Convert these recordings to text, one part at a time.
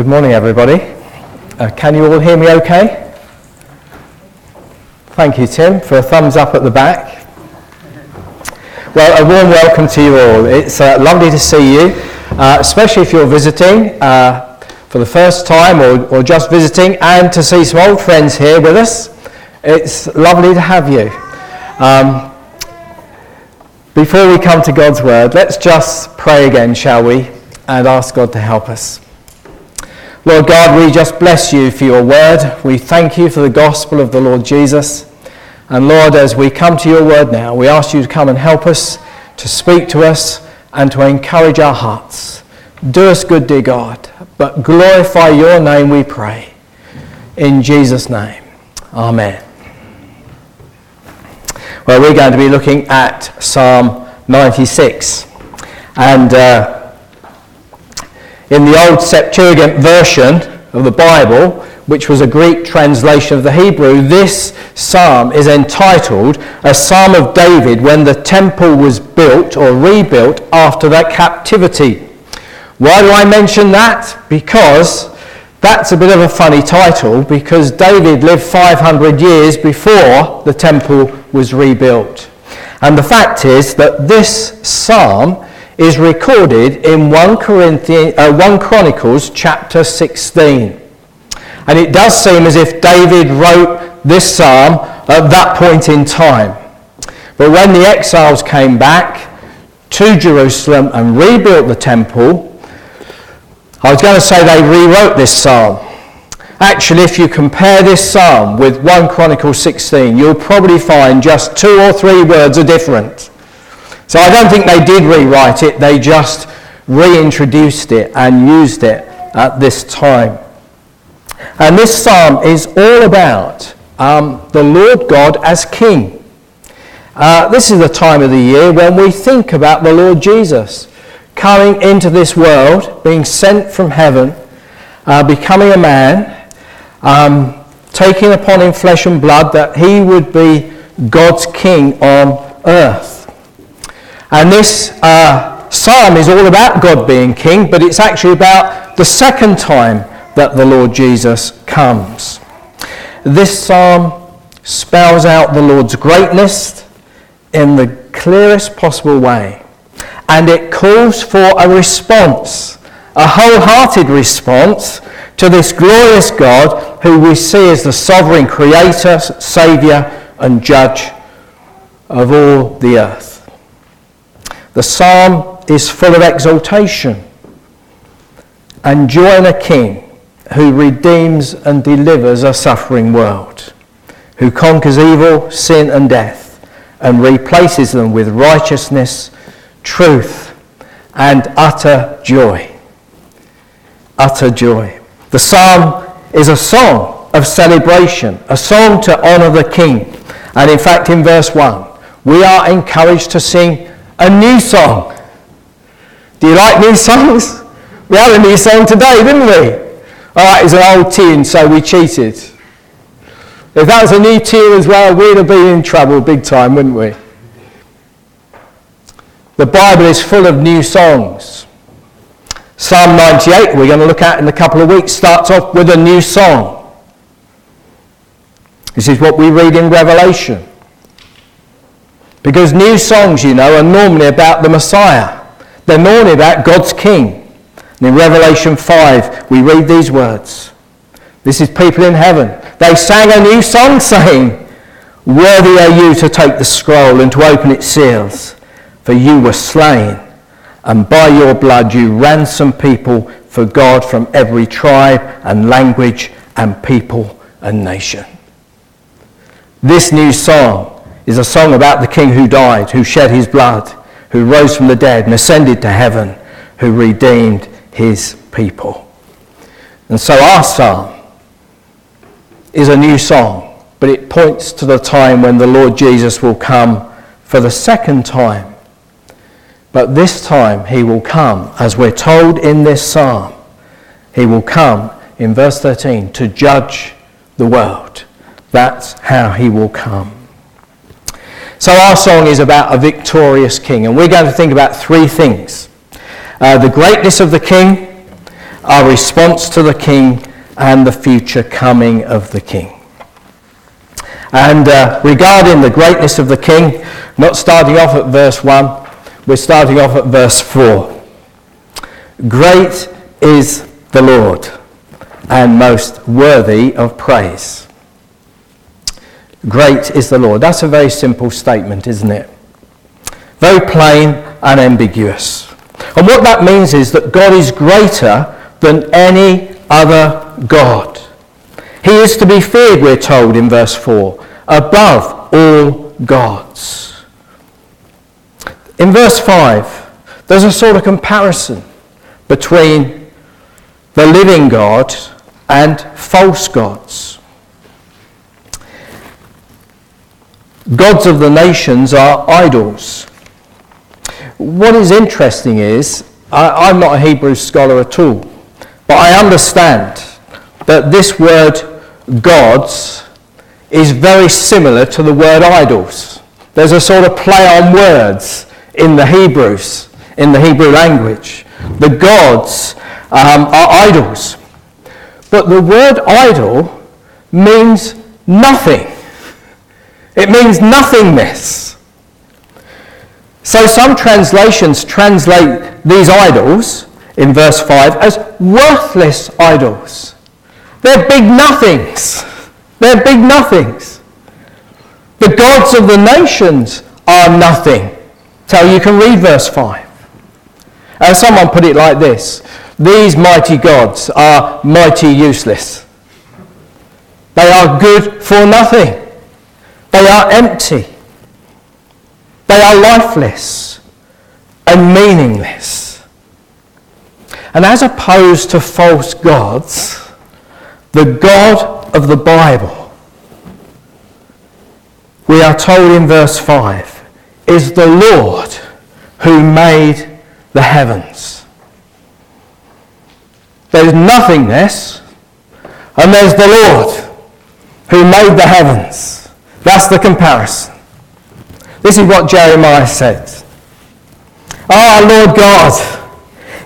Good morning, everybody. Uh, can you all hear me okay? Thank you, Tim, for a thumbs up at the back. Well, a warm welcome to you all. It's uh, lovely to see you, uh, especially if you're visiting uh, for the first time or, or just visiting, and to see some old friends here with us. It's lovely to have you. Um, before we come to God's Word, let's just pray again, shall we, and ask God to help us. Lord God, we just bless you for your word. We thank you for the gospel of the Lord Jesus. And Lord, as we come to your word now, we ask you to come and help us, to speak to us, and to encourage our hearts. Do us good, dear God, but glorify your name, we pray. In Jesus' name. Amen. Well, we're going to be looking at Psalm 96. And. Uh, in the Old Septuagint version of the Bible, which was a Greek translation of the Hebrew, this psalm is entitled A Psalm of David when the temple was built or rebuilt after that captivity. Why do I mention that? Because that's a bit of a funny title because David lived 500 years before the temple was rebuilt. And the fact is that this psalm is recorded in 1, Corinthians, uh, 1 Chronicles chapter 16. And it does seem as if David wrote this psalm at that point in time. But when the exiles came back to Jerusalem and rebuilt the temple, I was going to say they rewrote this psalm. Actually, if you compare this psalm with 1 Chronicles 16, you'll probably find just two or three words are different. So I don't think they did rewrite it, they just reintroduced it and used it at this time. And this psalm is all about um, the Lord God as King. Uh, this is the time of the year when we think about the Lord Jesus coming into this world, being sent from heaven, uh, becoming a man, um, taking upon him flesh and blood, that he would be God's King on earth. And this uh, psalm is all about God being king, but it's actually about the second time that the Lord Jesus comes. This psalm spells out the Lord's greatness in the clearest possible way. And it calls for a response, a wholehearted response to this glorious God who we see as the sovereign creator, saviour, and judge of all the earth. The psalm is full of exaltation and joy in a king who redeems and delivers a suffering world, who conquers evil, sin, and death, and replaces them with righteousness, truth, and utter joy. Utter joy. The psalm is a song of celebration, a song to honour the king. And in fact, in verse 1, we are encouraged to sing a new song. Do you like new songs? We had a new song today, didn't we? All right, it's an old tune, so we cheated. If that was a new tune as well, we'd have been in trouble big time, wouldn't we? The Bible is full of new songs. Psalm 98, we're going to look at in a couple of weeks, starts off with a new song. This is what we read in Revelation. Because new songs, you know, are normally about the Messiah. They're normally about God's King. And in Revelation 5, we read these words. This is people in heaven. They sang a new song saying, Worthy are you to take the scroll and to open its seals, for you were slain, and by your blood you ransomed people for God from every tribe and language and people and nation. This new song is a song about the king who died, who shed his blood, who rose from the dead and ascended to heaven, who redeemed his people. And so our psalm is a new song, but it points to the time when the Lord Jesus will come for the second time. But this time he will come, as we're told in this psalm, he will come in verse 13 to judge the world. That's how he will come. So our song is about a victorious king, and we're going to think about three things. Uh, the greatness of the king, our response to the king and the future coming of the king. And uh, regarding the greatness of the king, not starting off at verse 1, we're starting off at verse 4. Great is the Lord and most worthy of praise. Great is the Lord. That's a very simple statement, isn't it? Very plain and ambiguous. And what that means is that God is greater than any other God. He is to be feared, we're told in verse 4, above all gods. In verse 5, there's a sort of comparison between the living God and false gods. Gods of the nations are idols. What is interesting is, I, am not a Hebrew scholar at all, but I understand that this word gods is very similar to the word idols. There's a sort of play on words in the Hebrews, in the Hebrew language. The gods um, are idols. But the word idol means nothing. It means nothingness. So some translations translate these idols in verse 5 as worthless idols. They're big nothings. They're big nothings. The gods of the nations are nothing. So you can read verse 5. And someone put it like this These mighty gods are mighty useless. They are good for nothing. They are empty. They are lifeless and meaningless. And as opposed to false gods, the God of the Bible, we are told in verse 5, is the Lord who made the heavens. There's nothingness, and there's the Lord who made the heavens. That's the comparison. This is what Jeremiah said. Ah, Lord God,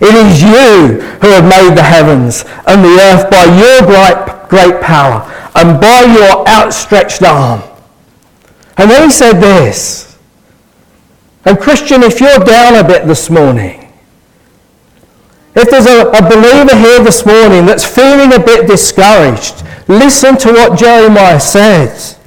it is you who have made the heavens and the earth by your great, great power and by your outstretched arm. And then he said this. And Christian, if you're down a bit this morning, if there's a, a believer here this morning that's feeling a bit discouraged, listen to what Jeremiah says.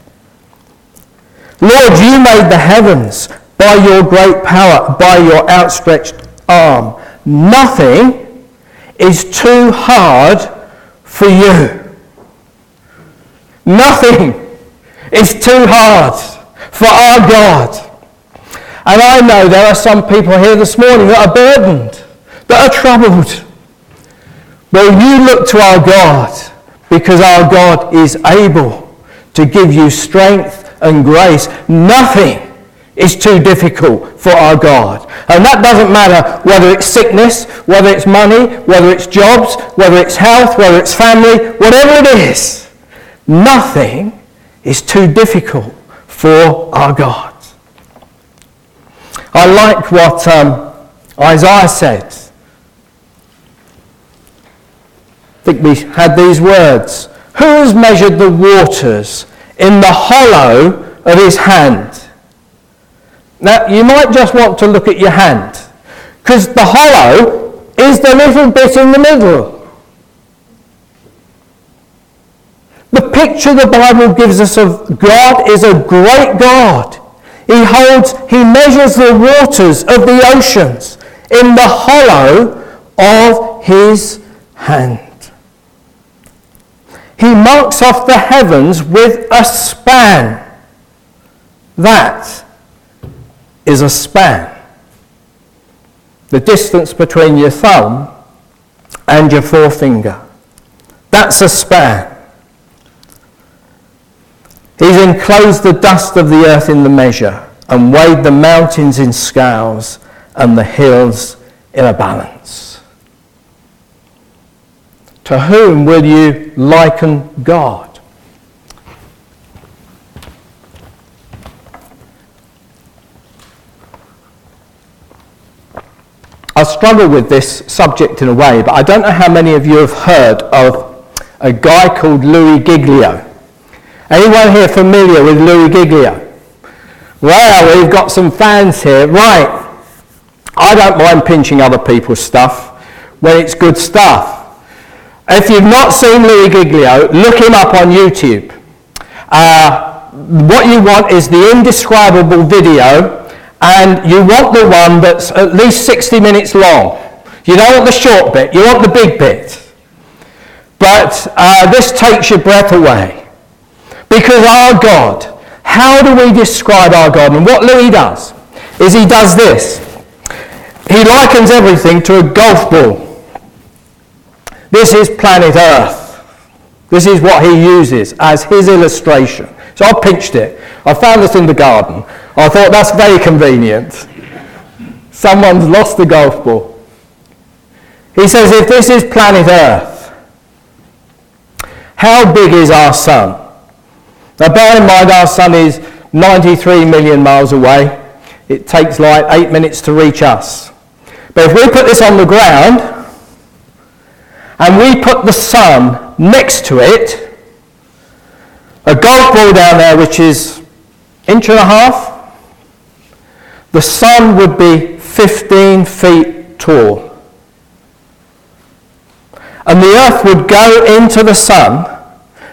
Lord, you made the heavens by your great power, by your outstretched arm. Nothing is too hard for you. Nothing is too hard for our God. And I know there are some people here this morning that are burdened, that are troubled. Well, you look to our God because our God is able to give you strength and grace. Nothing is too difficult for our God. And that doesn't matter whether it's sickness, whether it's money, whether it's jobs, whether it's health, whether it's family, whatever it is. Nothing is too difficult for our God. I like what um, Isaiah said. I think we had these words. Who has measured the waters in the hollow of his hand? Now, you might just want to look at your hand, because the hollow is the little bit in the middle. The picture the Bible gives us of God is a great God. He holds, he measures the waters of the oceans in the hollow of his hand. He marks off the heavens with a span. That is a span. The distance between your thumb and your forefinger. That's a span. He's enclosed the dust of the earth in the measure and weighed the mountains in scales and the hills in a balance. To whom will you liken God? I struggle with this subject in a way, but I don't know how many of you have heard of a guy called Louis Giglio. Anyone here familiar with Louis Giglio? Well, we've got some fans here. Right. I don't mind pinching other people's stuff when it's good stuff. If you've not seen Louis Giglio, look him up on YouTube. Uh, what you want is the indescribable video, and you want the one that's at least 60 minutes long. You don't want the short bit, you want the big bit. But uh, this takes your breath away. Because our God, how do we describe our God? And what Louis does is he does this. He likens everything to a golf ball. This is planet Earth. This is what he uses as his illustration. So I pinched it. I found this in the garden. I thought that's very convenient. Someone's lost the golf ball. He says, if this is planet Earth, how big is our sun? Now bear in mind our sun is 93 million miles away. It takes like eight minutes to reach us. But if we put this on the ground and we put the sun next to it, a golf ball down there which is inch and a half, the sun would be 15 feet tall. And the earth would go into the sun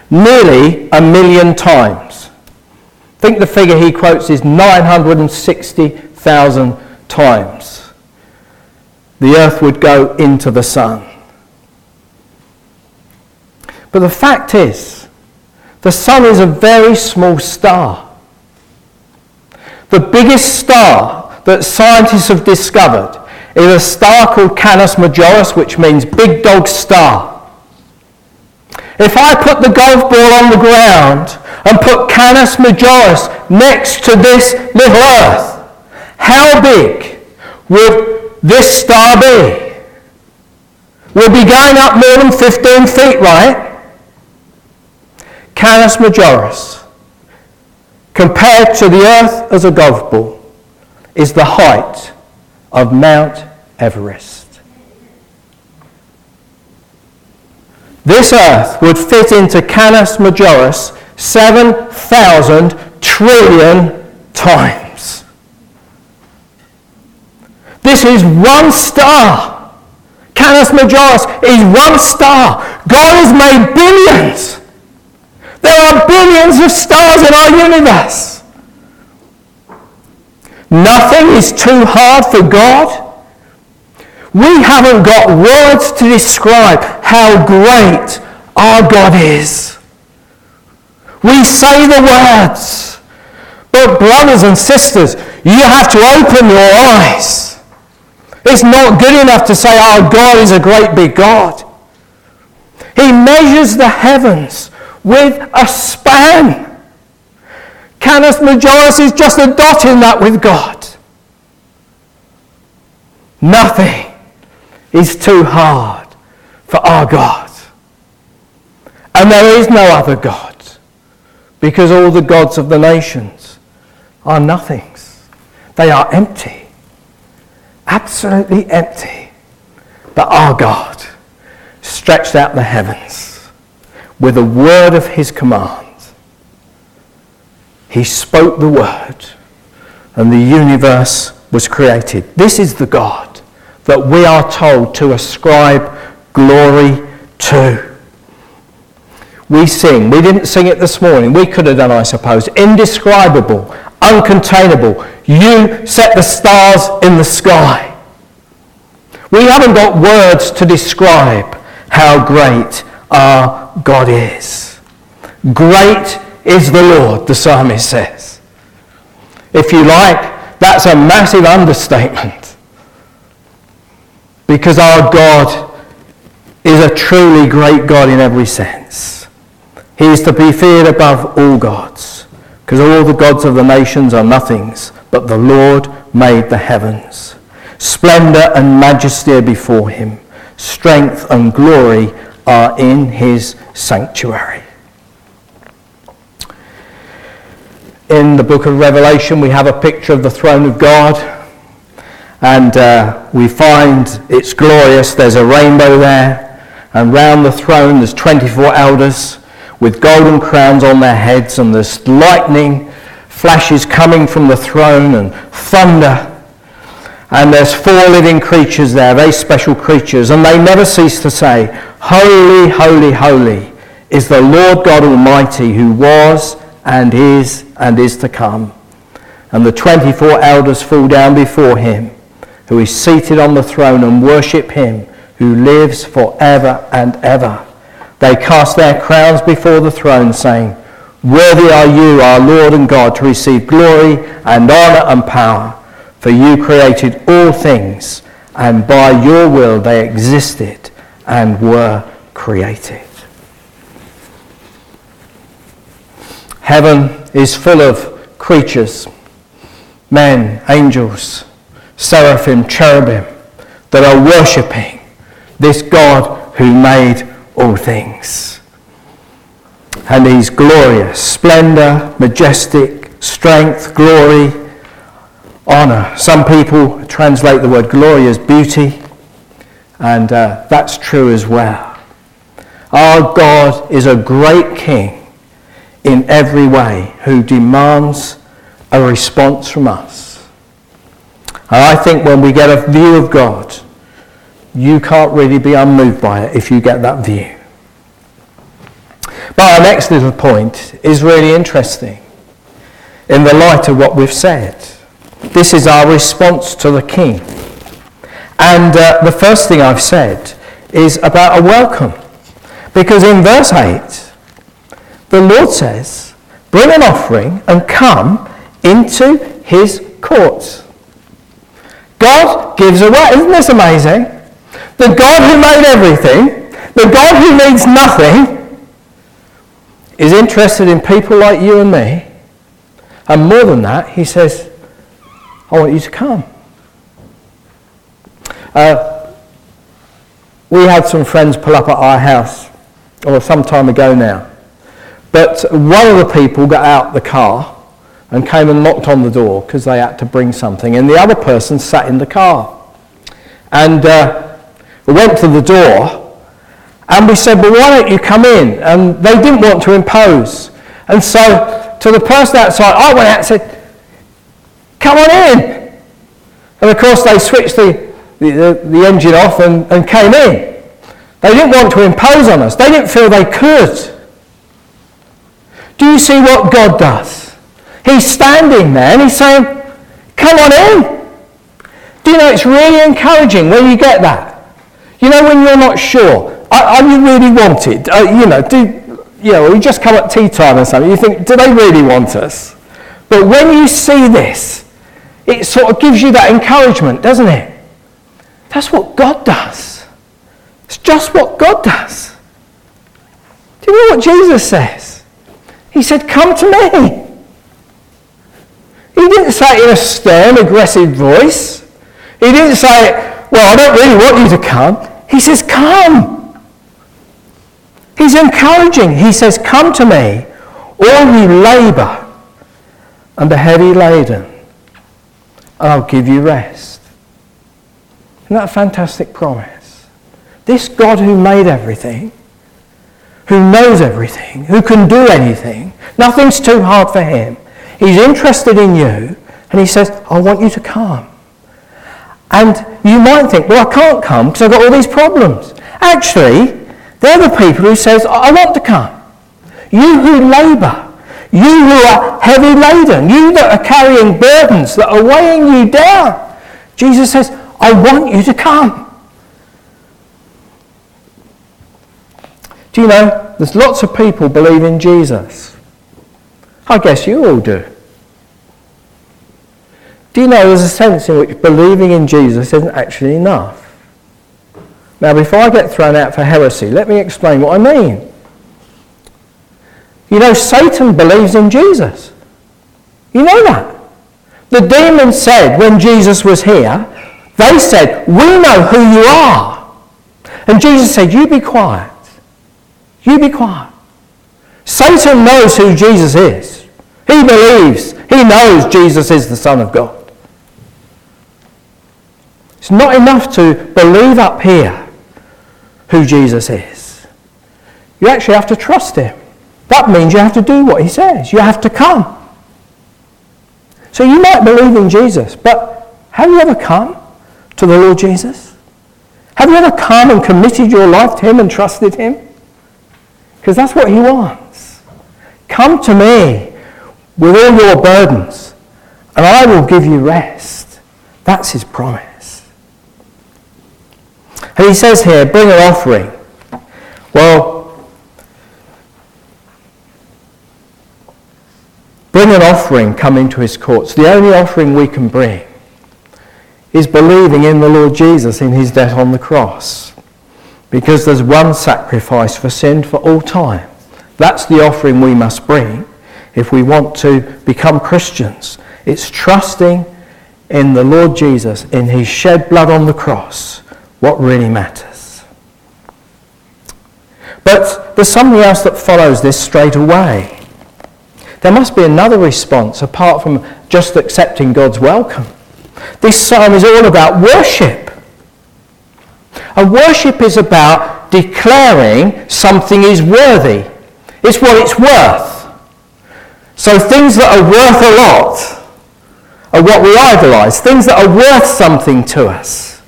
nearly a million times. I think the figure he quotes is 960,000 times. The earth would go into the sun. But the fact is, the sun is a very small star. The biggest star that scientists have discovered is a star called Canis Majoris, which means big dog star. If I put the golf ball on the ground and put Canis Majoris next to this little earth, how big would this star be? We'll be going up more than 15 feet, right? Canis Majoris, compared to the earth as a golf ball, is the height of Mount Everest. This earth would fit into Canis Majoris 7,000 trillion times. This is one star. Canis Majoris is one star. God has made billions. There are billions of stars in our universe. Nothing is too hard for God. We haven't got words to describe how great our God is. We say the words, but brothers and sisters, you have to open your eyes. It's not good enough to say our God is a great big God. He measures the heavens with a span. Canis Majoris is just a dot in that with God. Nothing is too hard for our God. And there is no other God because all the gods of the nations are nothings. They are empty. Absolutely empty. But our God stretched out the heavens with a word of his command. He spoke the word, and the universe was created. This is the God that we are told to ascribe glory to. We sing, we didn't sing it this morning, we could have done, I suppose, indescribable, uncontainable. You set the stars in the sky. We haven't got words to describe how great our God is. Great is the Lord, the psalmist says. If you like, that's a massive understatement. Because our God is a truly great God in every sense. He is to be feared above all gods. Because all the gods of the nations are nothings, but the Lord made the heavens. Splendor and majesty are before him. Strength and glory are in his sanctuary. In the book of Revelation, we have a picture of the throne of God. And uh, we find it's glorious. There's a rainbow there. And round the throne there's 24 elders with golden crowns on their heads. And there's lightning flashes coming from the throne and thunder. And there's four living creatures there, very special creatures. And they never cease to say, Holy, holy, holy is the Lord God Almighty who was and is and is to come. And the 24 elders fall down before him who is seated on the throne and worship him who lives forever and ever. They cast their crowns before the throne saying, Worthy are you, our Lord and God, to receive glory and honor and power. For you created all things, and by your will they existed and were created. Heaven is full of creatures, men, angels, seraphim, cherubim, that are worshipping this God who made all things. And he's glorious, splendor, majestic, strength, glory, honor. Some people translate the word glory as beauty, and uh, that's true as well. Our God is a great king in every way who demands a response from us. And I think when we get a view of God, you can't really be unmoved by it if you get that view. But our next little point is really interesting in the light of what we've said. This is our response to the King. And uh, the first thing I've said is about a welcome. Because in verse 8, the Lord says, bring an offering and come into his courts. God gives away. Isn't this amazing? The God who made everything, the God who needs nothing, is interested in people like you and me. And more than that, he says, I want you to come. Uh, we had some friends pull up at our house, or some time ago now. But one of the people got out the car and came and knocked on the door because they had to bring something. And the other person sat in the car. And uh, we went to the door and we said, well, why don't you come in? And they didn't want to impose. And so to the person outside, I went out and said, come on in. And of course they switched the, the, the engine off and, and came in. They didn't want to impose on us. They didn't feel they could. Do you see what God does? He's standing there and he's saying, Come on in. Do you know it's really encouraging when you get that? You know, when you're not sure, are, you really wanted? Uh, you know, do, you know, you just come at tea time or something, you think, do they really want us? But when you see this, it sort of gives you that encouragement, doesn't it? That's what God does. It's just what God does. Do you know what Jesus says? He said, Come to me. He didn't say it in a stern, aggressive voice. He didn't say, Well, I don't really want you to come. He says, Come. He's encouraging. He says, Come to me, all you labour and the heavy laden, I'll give you rest. Isn't that a fantastic promise? This God who made everything who knows everything, who can do anything. Nothing's too hard for him. He's interested in you, and he says, I want you to come. And you might think, well, I can't come because I've got all these problems. Actually, they're the people who says, I want to come. You who labour, you who are heavy laden, you that are carrying burdens that are weighing you down. Jesus says, I want you to come. Do you know, there's lots of people believe in Jesus. I guess you all do. Do you know there's a sense in which believing in Jesus isn't actually enough? Now, before I get thrown out for heresy, let me explain what I mean. You know, Satan believes in Jesus. You know that. The demons said when Jesus was here, they said, We know who you are. And Jesus said, You be quiet. You be quiet. Satan knows who Jesus is. He believes, he knows Jesus is the Son of God. It's not enough to believe up here who Jesus is. You actually have to trust him. That means you have to do what he says. You have to come. So you might believe in Jesus, but have you ever come to the Lord Jesus? Have you ever come and committed your life to him and trusted him? Because that's what he wants. Come to me with all your burdens, and I will give you rest. That's his promise. And he says here, bring an offering. Well, bring an offering, come into his courts. The only offering we can bring is believing in the Lord Jesus in his death on the cross. Because there's one sacrifice for sin for all time. That's the offering we must bring if we want to become Christians. It's trusting in the Lord Jesus, in his shed blood on the cross, what really matters. But there's something else that follows this straight away. There must be another response apart from just accepting God's welcome. This psalm is all about worship. And worship is about declaring something is worthy. It's what it's worth. So things that are worth a lot are what we idolize, things that are worth something to us.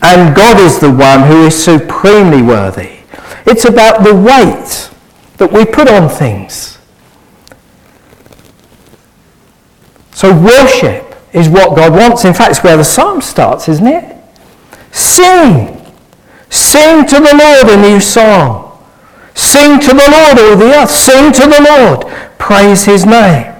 And God is the one who is supremely worthy. It's about the weight that we put on things. So worship is what God wants. In fact, it's where the psalm starts, isn't it? Sing. Sing to the Lord a new song. Sing to the Lord, all the earth. Sing to the Lord. Praise his name.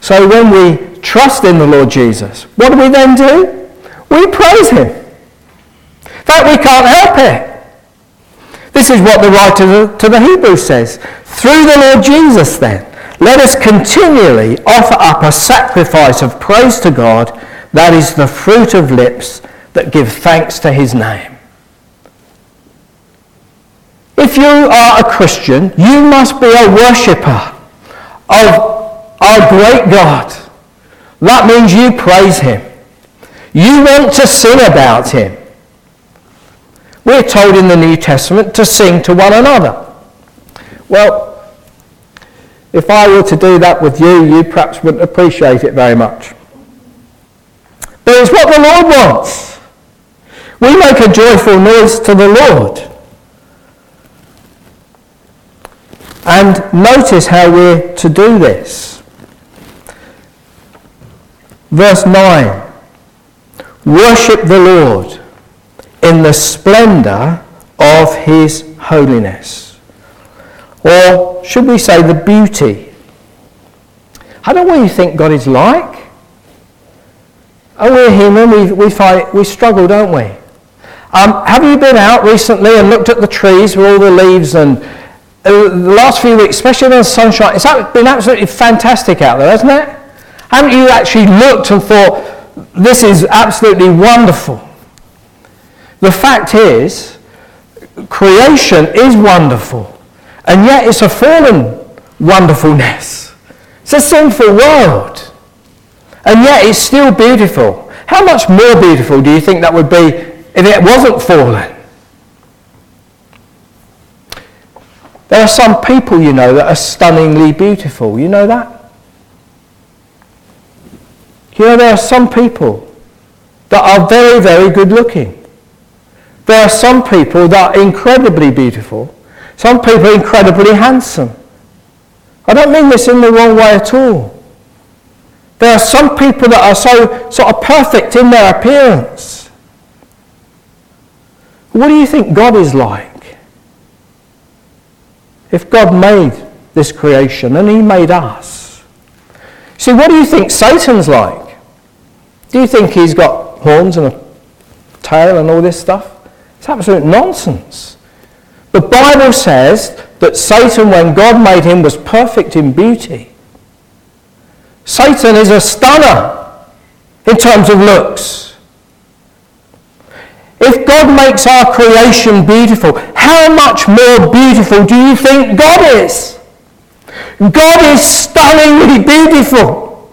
So when we trust in the Lord Jesus, what do we then do? We praise him. In fact, we can't help it. This is what the writer to the Hebrews says. Through the Lord Jesus, then, let us continually offer up a sacrifice of praise to God that is the fruit of lips that give thanks to his name. If you are a Christian, you must be a worshipper of our great God that means you praise him. You want to sing about him. We're told in the New Testament to sing to one another. Well, if I were to do that with you, you perhaps wouldn't appreciate it very much. But it's what the Lord wants. We make a joyful noise to the Lord. And notice how we're to do this. Verse 9 Worship the Lord in the splendor of his holiness. Or should we say the beauty? I don't what you think God is like. Oh, we're human. We, we, fight, we struggle, don't we? Um, have you been out recently and looked at the trees with all the leaves and uh, the last few weeks, especially when the sunshine, it's been absolutely fantastic out there, hasn't it? Haven't you actually looked and thought, this is absolutely wonderful? The fact is, creation is wonderful, and yet it's a fallen wonderfulness. It's a sinful world, and yet it's still beautiful. How much more beautiful do you think that would be if it wasn't fallen? There are some people, you know, that are stunningly beautiful. You know that? You know, there are some people that are very, very good looking. There are some people that are incredibly beautiful. Some people are incredibly handsome. I don't mean this in the wrong way at all. There are some people that are so sort of perfect in their appearance. What do you think God is like? If God made this creation and he made us. See, what do you think Satan's like? Do you think he's got horns and a tail and all this stuff? It's absolute nonsense. The Bible says that Satan, when God made him, was perfect in beauty. Satan is a stunner in terms of looks. If God makes our creation beautiful, how much more beautiful do you think God is? God is stunningly beautiful.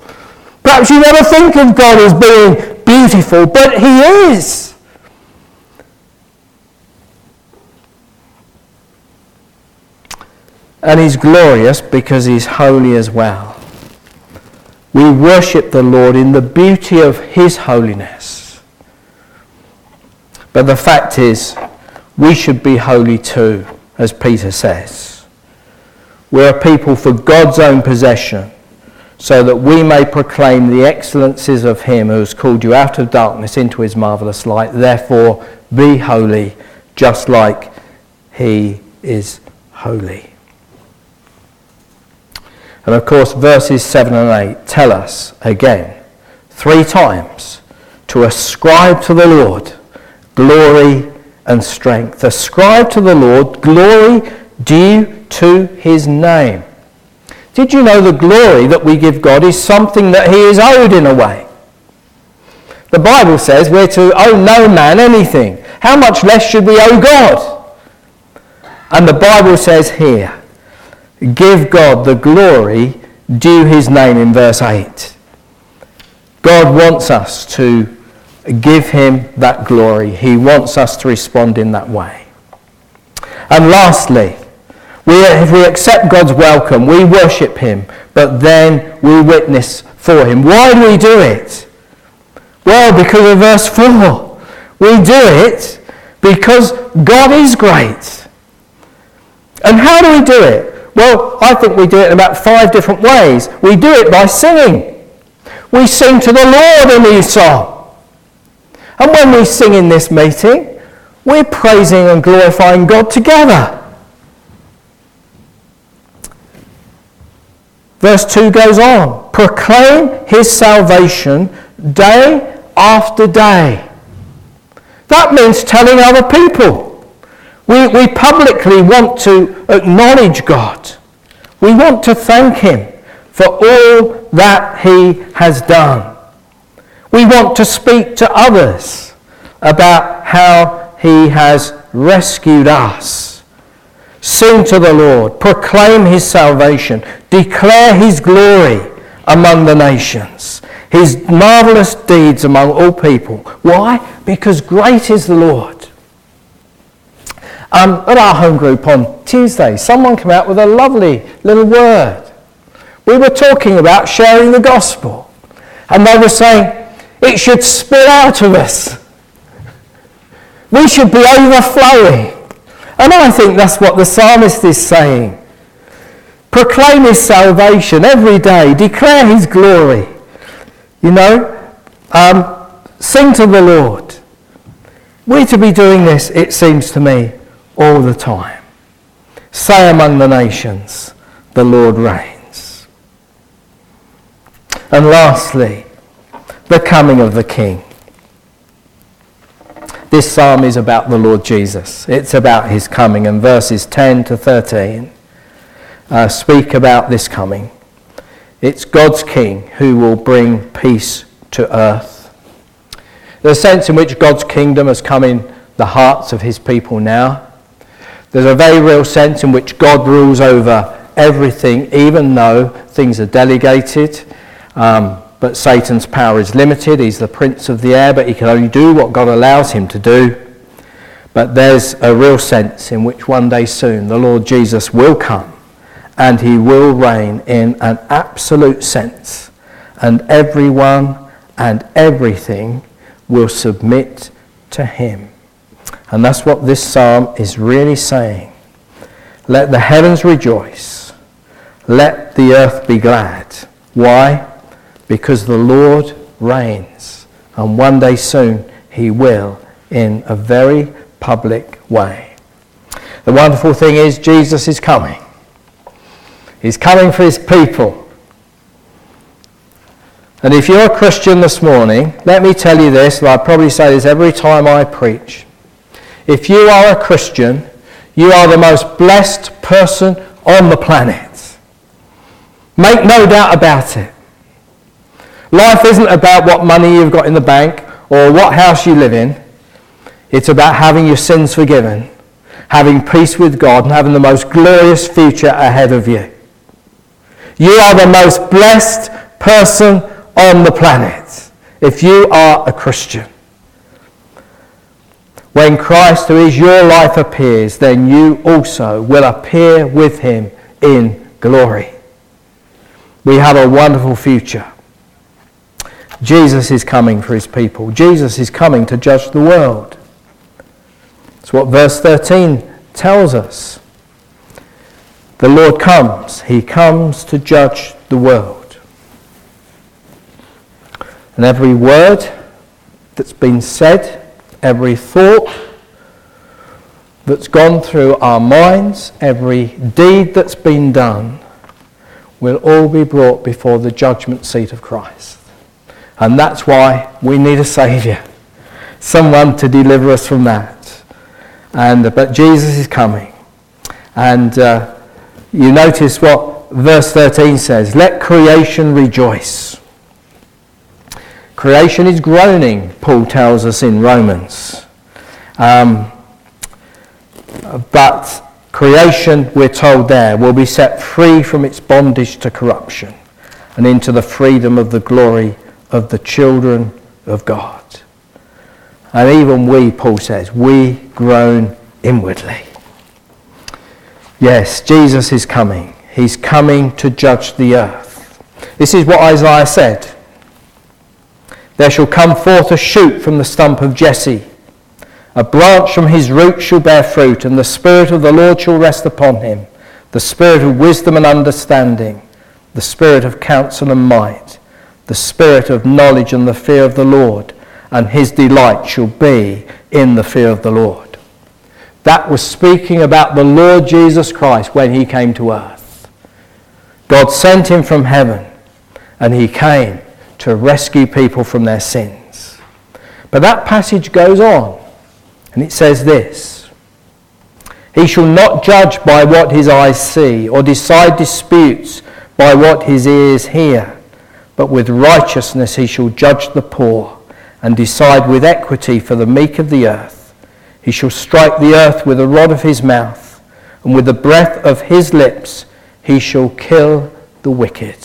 Perhaps you never think of God as being beautiful, but he is. And he's glorious because he's holy as well. We worship the Lord in the beauty of his holiness. But the fact is, we should be holy too, as Peter says. We're a people for God's own possession, so that we may proclaim the excellencies of him who has called you out of darkness into his marvelous light. Therefore, be holy, just like he is holy. And of course, verses 7 and 8 tell us again, three times, to ascribe to the Lord glory and strength. Ascribe to the Lord glory due to his name. Did you know the glory that we give God is something that he is owed in a way? The Bible says we're to owe no man anything. How much less should we owe God? And the Bible says here, give God the glory due his name in verse 8. God wants us to give him that glory. He wants us to respond in that way. And lastly, we, if we accept God's welcome, we worship him, but then we witness for him. Why do we do it? Well, because of verse 4. We do it because God is great. And how do we do it? Well, I think we do it in about five different ways. We do it by singing. We sing to the Lord a new song. And when we sing in this meeting, we're praising and glorifying God together. Verse 2 goes on proclaim his salvation day after day. That means telling other people. We, we publicly want to acknowledge God. We want to thank Him for all that He has done. We want to speak to others about how He has rescued us. Sing to the Lord, proclaim His salvation, declare His glory among the nations, His marvelous deeds among all people. Why? Because great is the Lord um, at our home group on Tuesday, someone came out with a lovely little word. We were talking about sharing the gospel. And they were saying, it should spill out of us. We should be overflowing. And I think that's what the psalmist is saying. Proclaim his salvation every day. Declare his glory. You know, um, sing to the Lord. We're to be doing this, it seems to me, all the time. Say among the nations, the Lord reigns. And lastly, the coming of the King. This psalm is about the Lord Jesus. It's about his coming, and verses 10 to 13 uh, speak about this coming. It's God's King who will bring peace to earth. The sense in which God's kingdom has come in the hearts of his people now. There's a very real sense in which God rules over everything, even though things are delegated. Um, but Satan's power is limited. He's the prince of the air, but he can only do what God allows him to do. But there's a real sense in which one day soon the Lord Jesus will come and he will reign in an absolute sense. And everyone and everything will submit to him. And that's what this psalm is really saying. Let the heavens rejoice. Let the earth be glad. Why? Because the Lord reigns. And one day soon he will in a very public way. The wonderful thing is Jesus is coming. He's coming for his people. And if you're a Christian this morning, let me tell you this, and I probably say this every time I preach. If you are a Christian, you are the most blessed person on the planet. Make no doubt about it. Life isn't about what money you've got in the bank or what house you live in. It's about having your sins forgiven, having peace with God, and having the most glorious future ahead of you. You are the most blessed person on the planet. If you are a Christian, when Christ, who is your life, appears, then you also will appear with him in glory. We have a wonderful future. Jesus is coming for his people. Jesus is coming to judge the world. That's what verse 13 tells us. The Lord comes. He comes to judge the world. And every word that's been said, every thought that's gone through our minds, every deed that's been done, will all be brought before the judgment seat of Christ. And that's why we need a Saviour, someone to deliver us from that. And, but Jesus is coming. And uh, you notice what verse 13 says Let creation rejoice. Creation is groaning, Paul tells us in Romans. Um, but creation, we're told there, will be set free from its bondage to corruption and into the freedom of the glory of the children of God. And even we, Paul says, we groan inwardly. Yes, Jesus is coming. He's coming to judge the earth. This is what Isaiah said. There shall come forth a shoot from the stump of Jesse. A branch from his root shall bear fruit, and the Spirit of the Lord shall rest upon him the Spirit of wisdom and understanding, the Spirit of counsel and might the spirit of knowledge and the fear of the Lord, and his delight shall be in the fear of the Lord. That was speaking about the Lord Jesus Christ when he came to earth. God sent him from heaven, and he came to rescue people from their sins. But that passage goes on, and it says this He shall not judge by what his eyes see, or decide disputes by what his ears hear but with righteousness he shall judge the poor and decide with equity for the meek of the earth. He shall strike the earth with the rod of his mouth, and with the breath of his lips he shall kill the wicked.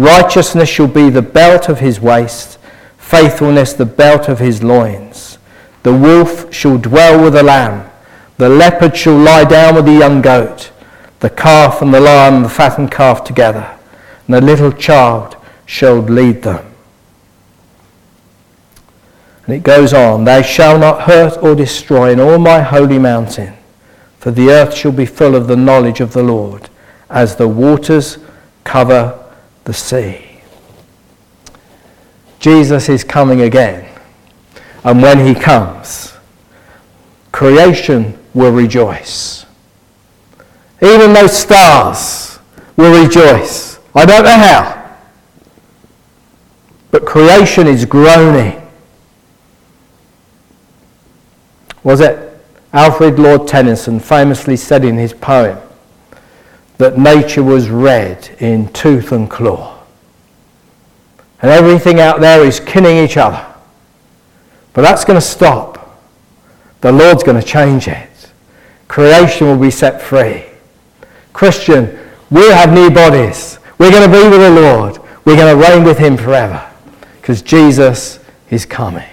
Righteousness shall be the belt of his waist, faithfulness the belt of his loins. The wolf shall dwell with the lamb, the leopard shall lie down with the young goat, the calf and the lion and the fattened calf together, and the little child shall lead them. And it goes on, They shall not hurt or destroy in all my holy mountain, for the earth shall be full of the knowledge of the Lord, as the waters cover the sea. Jesus is coming again. And when he comes, creation will rejoice. Even those stars will rejoice. I don't know how. But creation is groaning. Was it Alfred Lord Tennyson famously said in his poem that nature was red in tooth and claw? And everything out there is killing each other. But that's going to stop. The Lord's going to change it. Creation will be set free. Christian, we'll have new bodies. We're going to be with the Lord. We're going to reign with him forever because Jesus is coming.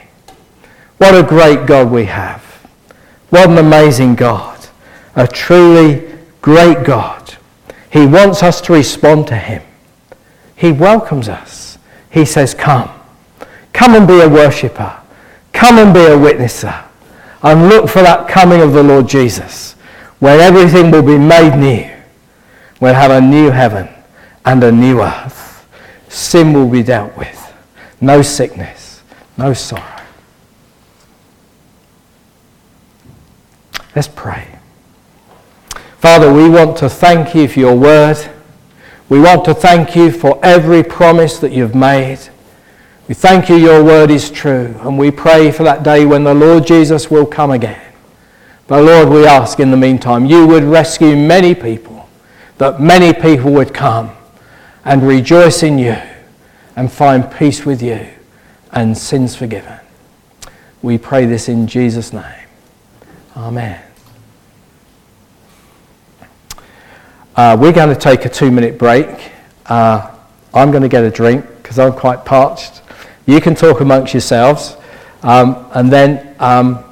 What a great God we have. What an amazing God. A truly great God. He wants us to respond to him. He welcomes us. He says, Come. Come and be a worshipper. Come and be a witnesser. And look for that coming of the Lord Jesus, where everything will be made new. We'll have a new heaven and a new earth. Sin will be dealt with no sickness, no sorrow. Let's pray. Father, we want to thank you for your word. We want to thank you for every promise that you've made. We thank you your word is true, and we pray for that day when the Lord Jesus will come again. But Lord, we ask in the meantime, you would rescue many people, that many people would come and rejoice in you and find peace with you and sins forgiven. We pray this in Jesus' name. Amen. Uh, we're going to take a two minute break. Uh, I'm going to get a drink because I'm quite parched. You can talk amongst yourselves. Um, and then um,